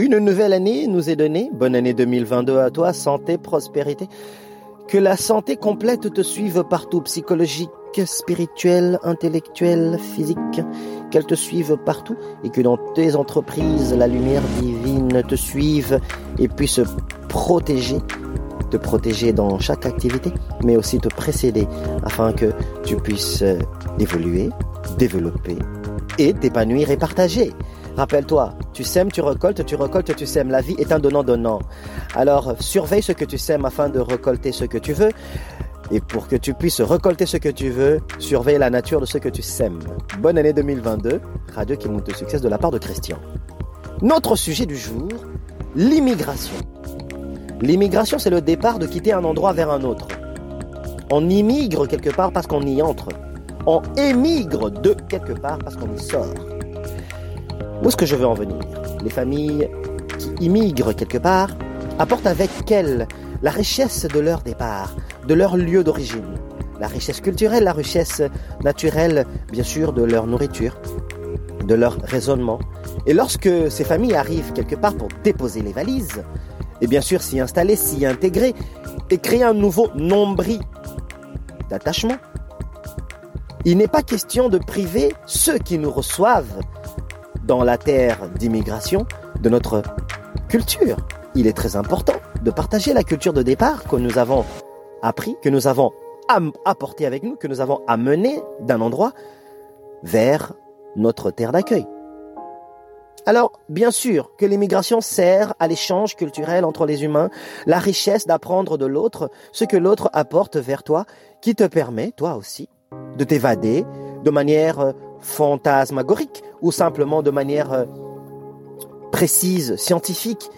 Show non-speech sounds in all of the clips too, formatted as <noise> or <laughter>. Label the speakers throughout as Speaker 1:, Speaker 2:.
Speaker 1: Une nouvelle année nous est donnée. Bonne année 2022 à toi, santé, prospérité. Que la santé complète te suive partout, psychologique, spirituelle, intellectuelle, physique, qu'elle te suive partout et que dans tes entreprises, la lumière divine te suive et puisse protéger, te protéger dans chaque activité, mais aussi te précéder afin que tu puisses évoluer, développer et t'épanouir et partager. Rappelle-toi, tu sèmes, tu récoltes, tu récoltes, tu sèmes. La vie est un donnant-donnant. Alors, surveille ce que tu sèmes afin de récolter ce que tu veux. Et pour que tu puisses récolter ce que tu veux, surveille la nature de ce que tu sèmes. Bonne année 2022, Radio qui monte le succès de la part de Christian. Notre sujet du jour, l'immigration. L'immigration, c'est le départ de quitter un endroit vers un autre. On immigre quelque part parce qu'on y entre. On émigre de quelque part parce qu'on y sort. Où est-ce que je veux en venir? Les familles qui immigrent quelque part apportent avec elles la richesse de leur départ, de leur lieu d'origine, la richesse culturelle, la richesse naturelle, bien sûr, de leur nourriture, de leur raisonnement. Et lorsque ces familles arrivent quelque part pour déposer les valises, et bien sûr s'y installer, s'y intégrer, et créer un nouveau nombril d'attachement, il n'est pas question de priver ceux qui nous reçoivent dans la terre d'immigration de notre culture. Il est très important de partager la culture de départ que nous avons appris, que nous avons apporté avec nous, que nous avons amené d'un endroit vers notre terre d'accueil. Alors, bien sûr que l'immigration sert à l'échange culturel entre les humains, la richesse d'apprendre de l'autre, ce que l'autre apporte vers toi, qui te permet, toi aussi, de t'évader de manière euh, fantasmagorique ou simplement de manière euh, précise, scientifique,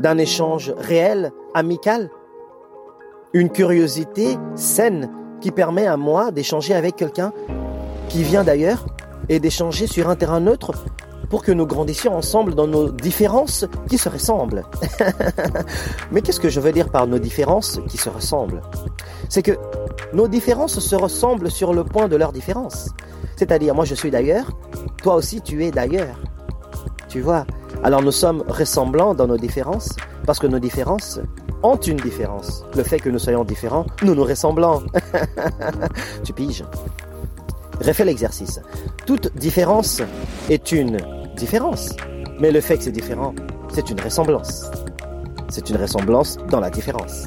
Speaker 1: d'un échange réel, amical. Une curiosité saine qui permet à moi d'échanger avec quelqu'un qui vient d'ailleurs et d'échanger sur un terrain neutre pour que nous grandissions ensemble dans nos différences qui se ressemblent. <laughs> Mais qu'est-ce que je veux dire par nos différences qui se ressemblent? C'est que nos différences se ressemblent sur le point de leurs différences. C'est-à-dire, moi je suis d'ailleurs, toi aussi tu es d'ailleurs. Tu vois? Alors nous sommes ressemblants dans nos différences, parce que nos différences ont une différence. Le fait que nous soyons différents, nous nous ressemblons. <laughs> tu piges Refais l'exercice. Toute différence est une Mais le fait que c'est différent, c'est une ressemblance. C'est une ressemblance dans la différence.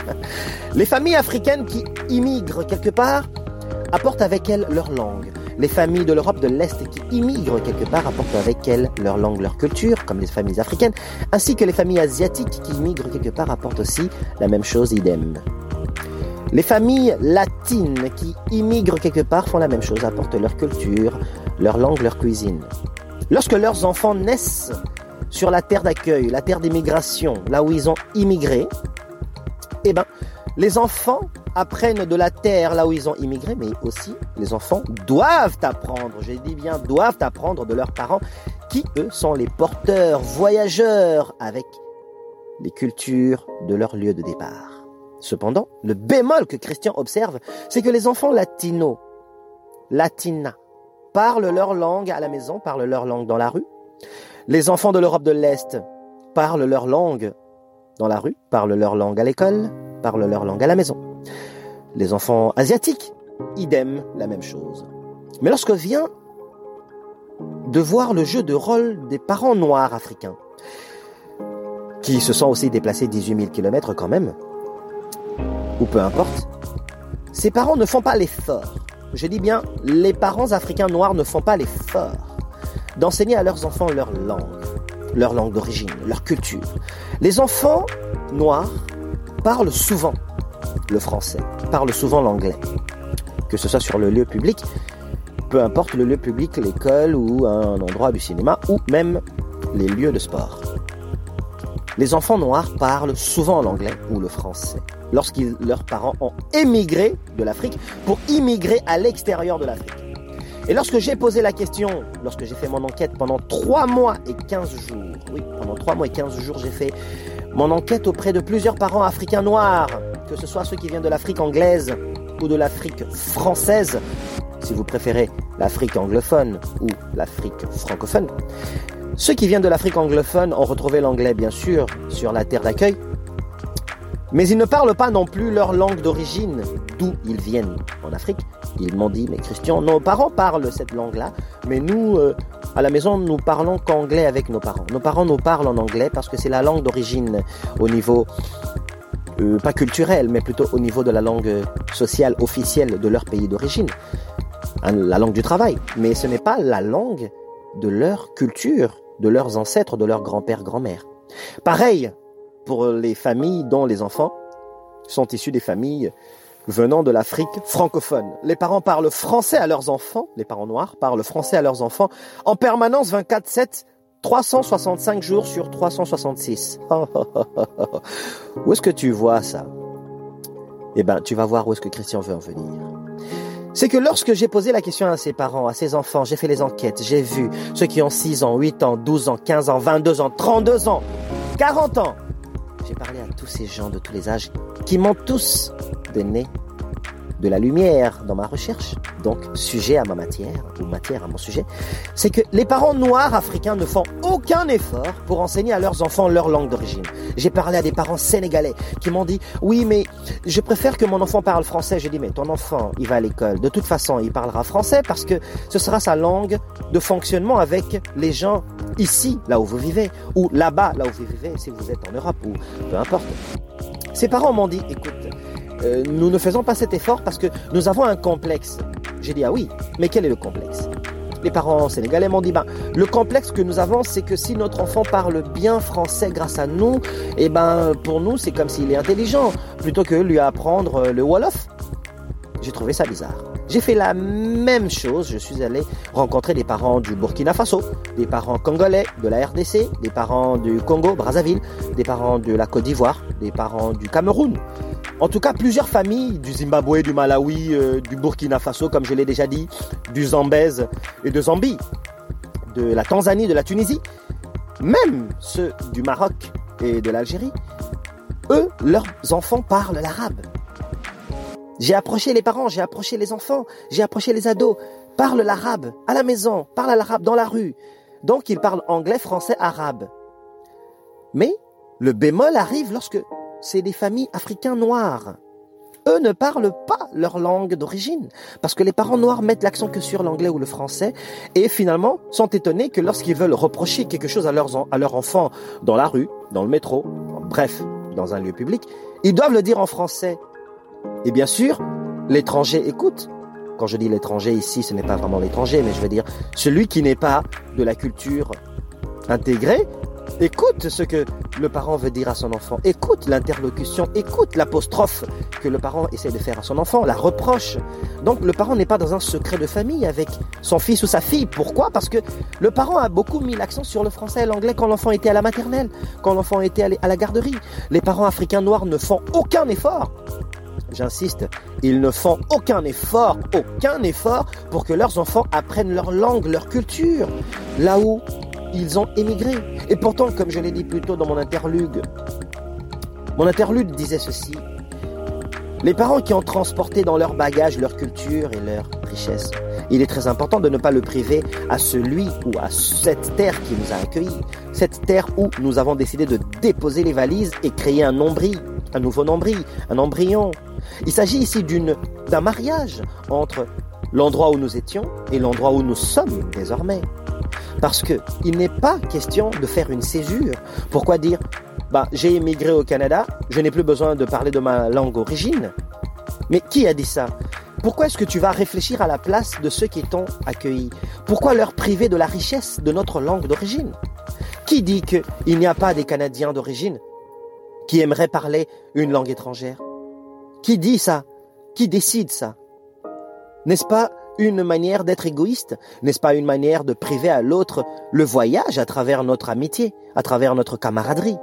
Speaker 1: <laughs> Les familles africaines qui immigrent quelque part apportent avec elles leur langue. Les familles de l'Europe de l'Est qui immigrent quelque part apportent avec elles leur langue, leur culture, comme les familles africaines, ainsi que les familles asiatiques qui immigrent quelque part apportent aussi la même chose, idem. Les familles latines qui immigrent quelque part font la même chose, apportent leur culture, leur langue, leur cuisine. Lorsque leurs enfants naissent sur la terre d'accueil, la terre d'immigration, là où ils ont immigré, eh ben, les enfants apprennent de la terre là où ils ont immigré, mais aussi les enfants doivent apprendre, j'ai dit bien doivent apprendre de leurs parents, qui eux sont les porteurs, voyageurs avec les cultures de leur lieu de départ. Cependant, le bémol que Christian observe, c'est que les enfants latinos, latina, parlent leur langue à la maison, parlent leur langue dans la rue. Les enfants de l'Europe de l'Est parlent leur langue dans la rue, parlent leur langue à l'école, parlent leur langue à la maison. Les enfants asiatiques, idem, la même chose. Mais lorsque vient de voir le jeu de rôle des parents noirs africains, qui se sont aussi déplacés 18 000 km quand même, ou peu importe, ces parents ne font pas l'effort. Je dis bien, les parents africains noirs ne font pas l'effort d'enseigner à leurs enfants leur langue, leur langue d'origine, leur culture. Les enfants noirs parlent souvent le français, parlent souvent l'anglais, que ce soit sur le lieu public, peu importe le lieu public, l'école ou un endroit du cinéma, ou même les lieux de sport. Les enfants noirs parlent souvent l'anglais ou le français lorsque leurs parents ont émigré de l'Afrique pour immigrer à l'extérieur de l'Afrique. Et lorsque j'ai posé la question, lorsque j'ai fait mon enquête pendant 3 mois et 15 jours, oui, pendant 3 mois et 15 jours, j'ai fait mon enquête auprès de plusieurs parents africains noirs, que ce soit ceux qui viennent de l'Afrique anglaise ou de l'Afrique française, si vous préférez l'Afrique anglophone ou l'Afrique francophone. Ceux qui viennent de l'Afrique anglophone ont retrouvé l'anglais, bien sûr, sur la terre d'accueil, mais ils ne parlent pas non plus leur langue d'origine, d'où ils viennent en Afrique. Ils m'ont dit, mais Christian, nos parents parlent cette langue-là, mais nous, euh, à la maison, nous parlons qu'anglais avec nos parents. Nos parents nous parlent en anglais parce que c'est la langue d'origine au niveau, euh, pas culturel, mais plutôt au niveau de la langue sociale officielle de leur pays d'origine. Hein, la langue du travail. Mais ce n'est pas la langue de leur culture, de leurs ancêtres, de leurs grands-pères, grand-mères. Pareil pour les familles dont les enfants sont issus des familles venant de l'Afrique francophone. Les parents parlent français à leurs enfants, les parents noirs parlent français à leurs enfants en permanence 24-7, 365 jours sur 366. <laughs> où est-ce que tu vois ça? Eh ben, tu vas voir où est-ce que Christian veut en venir. C'est que lorsque j'ai posé la question à ses parents, à ses enfants, j'ai fait les enquêtes, j'ai vu ceux qui ont 6 ans, 8 ans, 12 ans, 15 ans, 22 ans, 32 ans, 40 ans, j'ai parlé à tous ces gens de tous les âges qui m'ont tous donné de la lumière dans ma recherche, donc sujet à ma matière, ou matière à mon sujet, c'est que les parents noirs africains ne font aucun effort pour enseigner à leurs enfants leur langue d'origine. J'ai parlé à des parents sénégalais qui m'ont dit, oui, mais je préfère que mon enfant parle français. J'ai dit, mais ton enfant, il va à l'école. De toute façon, il parlera français parce que ce sera sa langue de fonctionnement avec les gens ici, là où vous vivez, ou là-bas, là où vous vivez, si vous êtes en Europe, ou peu importe. Ses parents m'ont dit, écoute, euh, nous ne faisons pas cet effort parce que nous avons un complexe. J'ai dit, ah oui, mais quel est le complexe? Les parents sénégalais m'ont dit, ben, le complexe que nous avons, c'est que si notre enfant parle bien français grâce à nous, et eh ben, pour nous, c'est comme s'il est intelligent, plutôt que lui apprendre le Wolof. J'ai trouvé ça bizarre. J'ai fait la même chose. Je suis allé rencontrer des parents du Burkina Faso, des parents congolais de la RDC, des parents du Congo, Brazzaville, des parents de la Côte d'Ivoire, des parents du Cameroun. En tout cas, plusieurs familles du Zimbabwe, du Malawi, euh, du Burkina Faso, comme je l'ai déjà dit, du Zambèze et de Zambie, de la Tanzanie, de la Tunisie, même ceux du Maroc et de l'Algérie, eux, leurs enfants parlent l'arabe. J'ai approché les parents, j'ai approché les enfants, j'ai approché les ados, parlent l'arabe à la maison, parlent l'arabe dans la rue. Donc ils parlent anglais, français, arabe. Mais le bémol arrive lorsque c'est des familles africains noirs. Eux ne parlent pas leur langue d'origine, parce que les parents noirs mettent l'accent que sur l'anglais ou le français, et finalement sont étonnés que lorsqu'ils veulent reprocher quelque chose à leurs, à leurs enfants dans la rue, dans le métro, bref, dans un lieu public, ils doivent le dire en français. Et bien sûr, l'étranger écoute. Quand je dis l'étranger ici, ce n'est pas vraiment l'étranger, mais je veux dire celui qui n'est pas de la culture intégrée, Écoute ce que le parent veut dire à son enfant. Écoute l'interlocution. Écoute l'apostrophe que le parent essaie de faire à son enfant, la reproche. Donc le parent n'est pas dans un secret de famille avec son fils ou sa fille. Pourquoi? Parce que le parent a beaucoup mis l'accent sur le français et l'anglais quand l'enfant était à la maternelle, quand l'enfant était à la garderie. Les parents africains noirs ne font aucun effort j'insiste, ils ne font aucun effort, aucun effort pour que leurs enfants apprennent leur langue, leur culture. Là où ils ont émigré. Et pourtant, comme je l'ai dit plus tôt dans mon interlude, mon interlude disait ceci. Les parents qui ont transporté dans leur bagage leur culture et leur richesse, il est très important de ne pas le priver à celui ou à cette terre qui nous a accueillis, cette terre où nous avons décidé de déposer les valises et créer un nombril, un nouveau nombril, un embryon. Il s'agit ici d'une, d'un mariage entre l'endroit où nous étions et l'endroit où nous sommes désormais. Parce que il n'est pas question de faire une césure. Pourquoi dire, bah, j'ai émigré au Canada, je n'ai plus besoin de parler de ma langue d'origine. Mais qui a dit ça? Pourquoi est-ce que tu vas réfléchir à la place de ceux qui t'ont accueilli? Pourquoi leur priver de la richesse de notre langue d'origine? Qui dit qu'il n'y a pas des Canadiens d'origine qui aimeraient parler une langue étrangère? Qui dit ça? Qui décide ça? N'est-ce pas une manière d'être égoïste N'est-ce pas une manière de priver à l'autre le voyage à travers notre amitié, à travers notre camaraderie?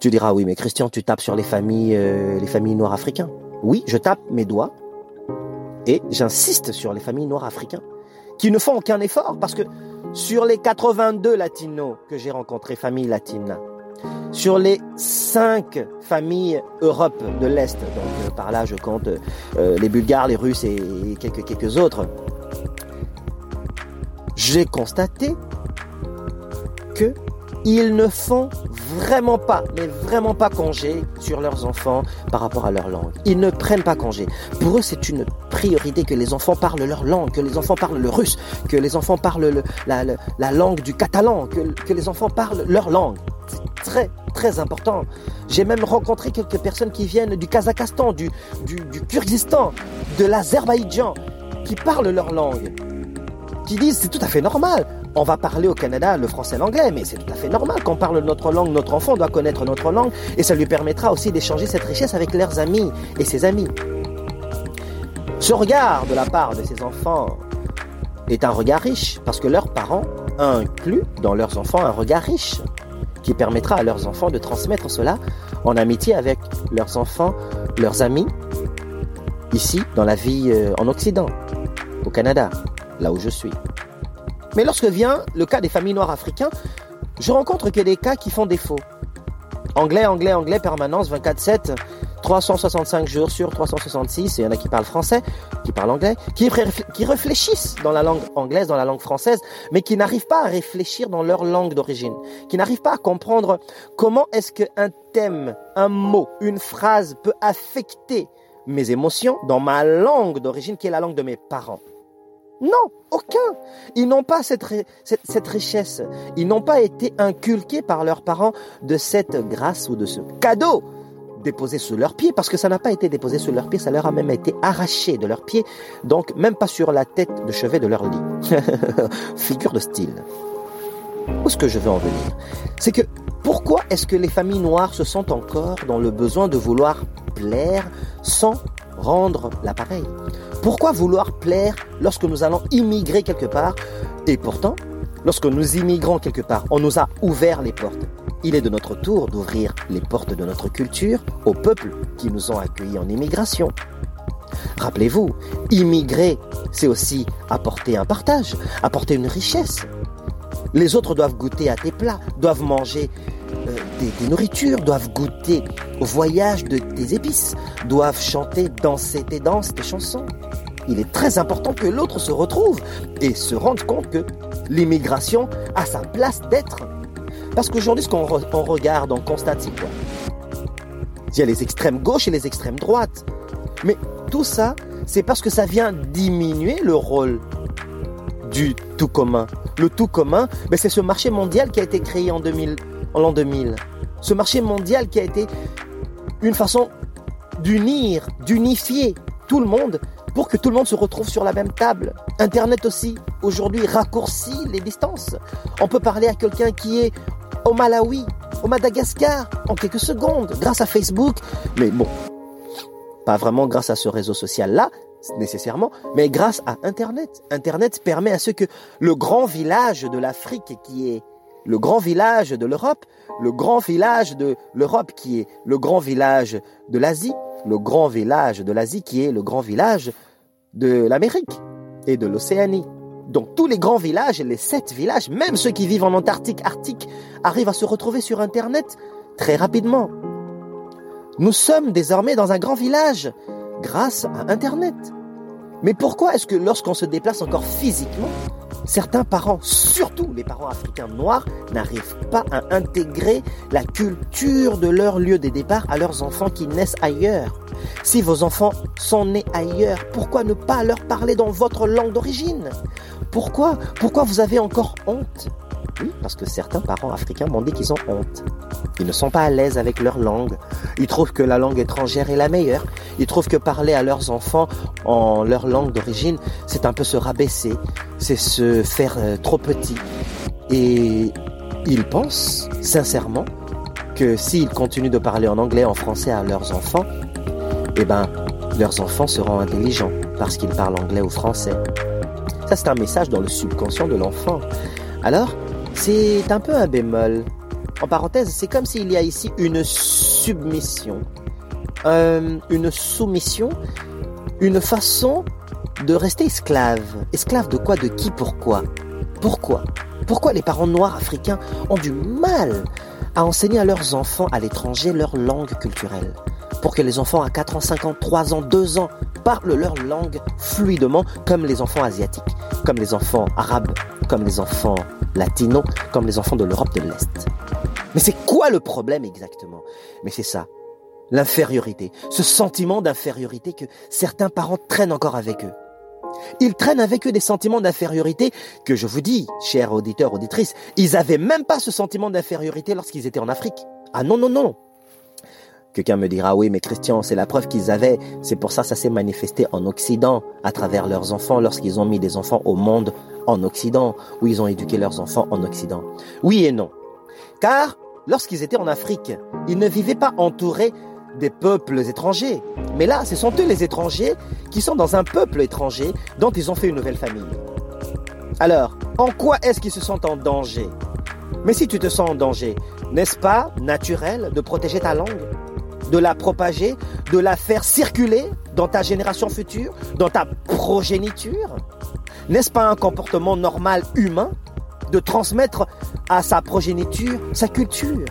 Speaker 1: Tu diras oui, mais Christian, tu tapes sur les familles, euh, noires africains. Oui, je tape mes doigts et j'insiste sur les familles noires africains qui ne font aucun effort parce que sur les 82 latinos que j'ai rencontrés, familles latines, sur les cinq familles Europe de l'Est, donc euh, par là je compte euh, les Bulgares, les Russes et quelques, quelques autres, j'ai constaté que ils ne font vraiment pas, mais vraiment pas congé sur leurs enfants par rapport à leur langue. Ils ne prennent pas congé. Pour eux, c'est une priorité que les enfants parlent leur langue, que les enfants parlent le russe, que les enfants parlent la, langue du catalan, que, les enfants parlent leur langue. C'est très, très important. J'ai même rencontré quelques personnes qui viennent du Kazakhstan, du, du, du Kyrgyzstan, de l'Azerbaïdjan, qui parlent leur langue, qui disent c'est tout à fait normal on va parler au Canada le français et l'anglais, mais c'est tout à fait normal qu'on parle notre langue, notre enfant doit connaître notre langue, et ça lui permettra aussi d'échanger cette richesse avec leurs amis et ses amis. Ce regard de la part de ces enfants est un regard riche, parce que leurs parents incluent dans leurs enfants un regard riche, qui permettra à leurs enfants de transmettre cela en amitié avec leurs enfants, leurs amis, ici, dans la vie euh, en Occident, au Canada, là où je suis. Mais lorsque vient le cas des familles noires africains, je rencontre que des cas qui font défaut. Anglais, anglais, anglais, permanence 24-7, 365 jours sur 366, et il y en a qui parlent français, qui parlent anglais, qui, qui réfléchissent dans la langue anglaise, dans la langue française, mais qui n'arrivent pas à réfléchir dans leur langue d'origine, qui n'arrivent pas à comprendre comment est-ce qu'un thème, un mot, une phrase peut affecter mes émotions dans ma langue d'origine, qui est la langue de mes parents. Non, aucun. Ils n'ont pas cette, richesse. Ils n'ont pas été inculqués par leurs parents de cette grâce ou de ce cadeau déposé sous leurs pieds, parce que ça n'a pas été déposé sous leurs pieds, ça leur a même été arraché de leurs pieds, donc même pas sur la tête de chevet de leur lit. <laughs> Figure de style. Où est-ce que je veux en venir? C'est que pourquoi est-ce que les familles noires se sentent encore dans le besoin de vouloir plaire sans rendre l'appareil pourquoi vouloir plaire lorsque nous allons immigrer quelque part Et pourtant, lorsque nous immigrons quelque part, on nous a ouvert les portes. Il est de notre tour d'ouvrir les portes de notre culture aux peuples qui nous ont accueillis en immigration. Rappelez-vous, immigrer, c'est aussi apporter un partage, apporter une richesse. Les autres doivent goûter à tes plats, doivent manger des, nourritures, doivent goûter au voyage de tes épices, doivent chanter, danser tes danses, tes chansons. Il est très important que l'autre se retrouve et se rende compte que l'immigration a sa place d'être. Parce qu'aujourd'hui, ce qu'on regarde, on constate, c'est quoi? Il y a les extrêmes gauches et les extrêmes droites. Mais tout ça, c'est parce que ça vient diminuer le rôle du tout commun. Le tout commun, ben, c'est ce marché mondial qui a été créé en 2000, en l'an 2000. Ce marché mondial qui a été une façon d'unir, d'unifier tout le monde pour que tout le monde se retrouve sur la même table. Internet aussi, aujourd'hui, raccourcit les distances. On peut parler à quelqu'un qui est au Malawi, au Madagascar, en quelques secondes, grâce à Facebook. Mais bon, pas vraiment grâce à ce réseau social-là, nécessairement, mais grâce à Internet. Internet permet à ce que le grand village de l'Afrique qui est le grand village de l'Europe, le grand village de l'Europe qui est le grand village de l'Asie, le grand village de l'Asie qui est le grand village de l'Amérique et de l'Océanie. Donc tous les grands villages, les sept villages, même ceux qui vivent en Antarctique, Arctique, arrivent à se retrouver sur Internet très rapidement. Nous sommes désormais dans un grand village grâce à Internet. Mais pourquoi est-ce que lorsqu'on se déplace encore physiquement, certains parents, surtout les parents africains noirs, n'arrivent pas à intégrer la culture de leur lieu de départ à leurs enfants qui naissent ailleurs. Si vos enfants sont nés ailleurs, pourquoi ne pas leur parler dans votre langue d'origine? Pourquoi? Pourquoi vous avez encore honte? Oui, parce que certains parents africains m'ont dit qu'ils ont honte. Ils ne sont pas à l'aise avec leur langue. Ils trouvent que la langue étrangère est la meilleure. Ils trouvent que parler à leurs enfants en leur langue d'origine, c'est un peu se rabaisser, c'est se faire euh, trop petit. Et ils pensent sincèrement que s'ils continuent de parler en anglais, en français à leurs enfants, eh ben, leurs enfants seront intelligents parce qu'ils parlent anglais ou français. Ça, c'est un message dans le subconscient de l'enfant. Alors, c'est un peu un bémol. En parenthèse, c'est comme s'il y a ici une submission, euh, une soumission, une façon de rester esclave. Esclave de quoi De qui Pourquoi? Pourquoi? Pourquoi les parents noirs africains ont du mal à enseigner à leurs enfants à l'étranger leur langue culturelle? Pour que les enfants à 4 ans, 5 ans, 3 ans, 2 ans parlent leur langue fluidement comme les enfants asiatiques, comme les enfants arabes, comme les enfants latinos, comme les enfants de l'Europe de l'Est. Mais c'est quoi le problème exactement? Mais c'est ça, l'infériorité, ce sentiment d'infériorité que certains parents traînent encore avec eux. Ils traînent avec eux des sentiments d'infériorité que je vous dis, chers auditeurs, auditrices, ils n'avaient même pas ce sentiment d'infériorité lorsqu'ils étaient en Afrique. Ah non, non, non. Quelqu'un me dira, oui, mais Christian, c'est la preuve qu'ils avaient. C'est pour ça que ça s'est manifesté en Occident, à travers leurs enfants, lorsqu'ils ont mis des enfants au monde en Occident, où ils ont éduqué leurs enfants en Occident. Oui et non. Car, lorsqu'ils étaient en Afrique, ils ne vivaient pas entourés des peuples étrangers. Mais là, ce sont eux les étrangers qui sont dans un peuple étranger dont ils ont fait une nouvelle famille. Alors, en quoi est-ce qu'ils se sentent en danger? Mais si tu te sens en danger, n'est-ce pas naturel de protéger ta langue? De la propager, de la faire circuler dans ta génération future, dans ta progéniture. N'est-ce pas un comportement normal humain de transmettre à sa progéniture sa culture?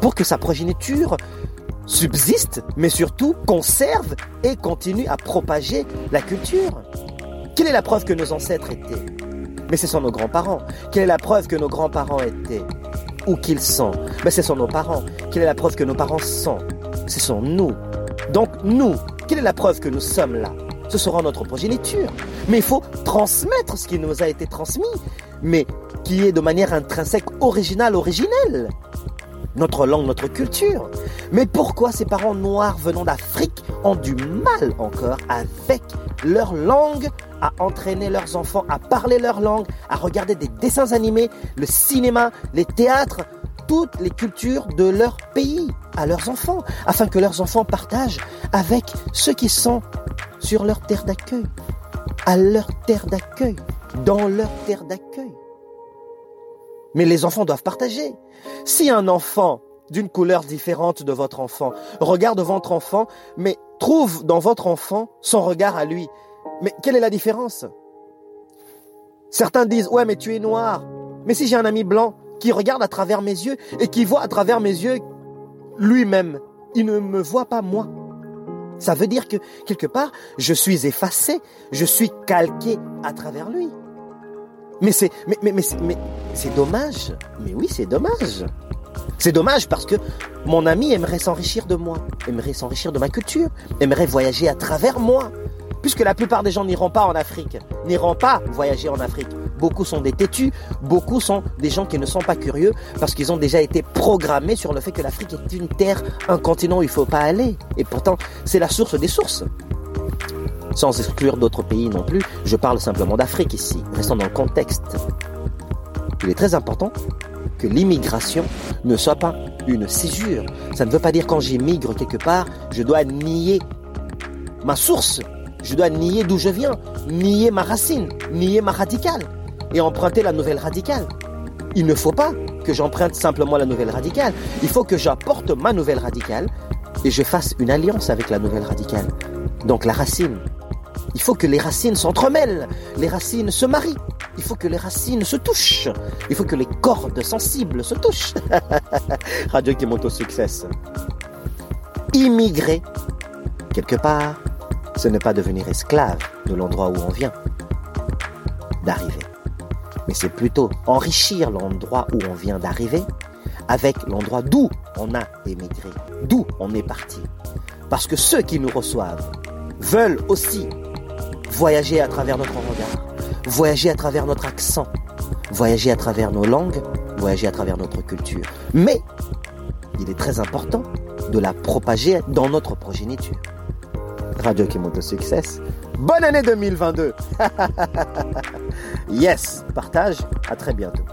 Speaker 1: Pour que sa progéniture subsiste, mais surtout conserve et continue à propager la culture. Quelle est la preuve que nos ancêtres étaient? Mais ce sont nos grands-parents. Quelle est la preuve que nos grands-parents étaient? Ou qu'ils sont? Mais ce sont nos parents. Quelle est la preuve que nos parents sont? Ce sont nous. Donc nous, quelle est la preuve que nous sommes là? Ce sera notre progéniture. Mais il faut transmettre ce qui nous a été transmis, mais qui est de manière intrinsèque, originale, originelle. Notre langue, notre culture. Mais pourquoi ces parents noirs venant d'Afrique ont du mal encore avec leur langue à entraîner leurs enfants à parler leur langue, à regarder des dessins animés, le cinéma, les théâtres, les cultures de leur pays à leurs enfants, afin que leurs enfants partagent avec ceux qui sont sur leur terre d'accueil, à leur terre d'accueil, dans leur terre d'accueil. Mais les enfants doivent partager. Si un enfant d'une couleur différente de votre enfant regarde votre enfant, mais trouve dans votre enfant son regard à lui, mais quelle est la différence? Certains disent, ouais, mais tu es noir. Mais si j'ai un ami blanc, qui regarde à travers mes yeux et qui voit à travers mes yeux lui-même. Il ne me voit pas moi. Ça veut dire que quelque part, je suis effacé, je suis calqué à travers lui. Mais c'est, mais, c'est dommage. Mais oui, c'est dommage. C'est dommage parce que mon ami aimerait s'enrichir de moi, aimerait s'enrichir de ma culture, aimerait voyager à travers moi. Puisque la plupart des gens n'iront pas en Afrique, n'iront pas voyager en Afrique. Beaucoup sont des têtus, beaucoup sont des gens qui ne sont pas curieux parce qu'ils ont déjà été programmés sur le fait que l'Afrique est une terre, un continent où il ne faut pas aller. Et pourtant, c'est la source des sources. Sans exclure d'autres pays non plus, je parle simplement d'Afrique ici, restant dans le contexte. Il est très important que l'immigration ne soit pas une césure. Ça ne veut pas dire quand j'immigre quelque part, je dois nier ma source, je dois nier d'où je viens, nier ma racine, nier ma radicale et emprunter la nouvelle radicale. Il ne faut pas que j'emprunte simplement la nouvelle radicale. Il faut que j'apporte ma nouvelle radicale et je fasse une alliance avec la nouvelle radicale. Donc la racine. Il faut que les racines s'entremêlent, les racines se marient, il faut que les racines se touchent, il faut que les cordes sensibles se touchent. <laughs> Radio au succès. Immigrer, quelque part, ce n'est pas devenir esclave de l'endroit où on vient, d'arriver mais c'est plutôt enrichir l'endroit où on vient d'arriver avec l'endroit d'où on a émigré, d'où on est parti. Parce que ceux qui nous reçoivent veulent aussi voyager à travers notre regard, voyager à travers notre accent, voyager à travers nos langues, voyager à travers notre culture. Mais il est très important de la propager dans notre progéniture. Radio Kimoto Success. Bonne année 2022 <laughs> Yes Partage, à très bientôt.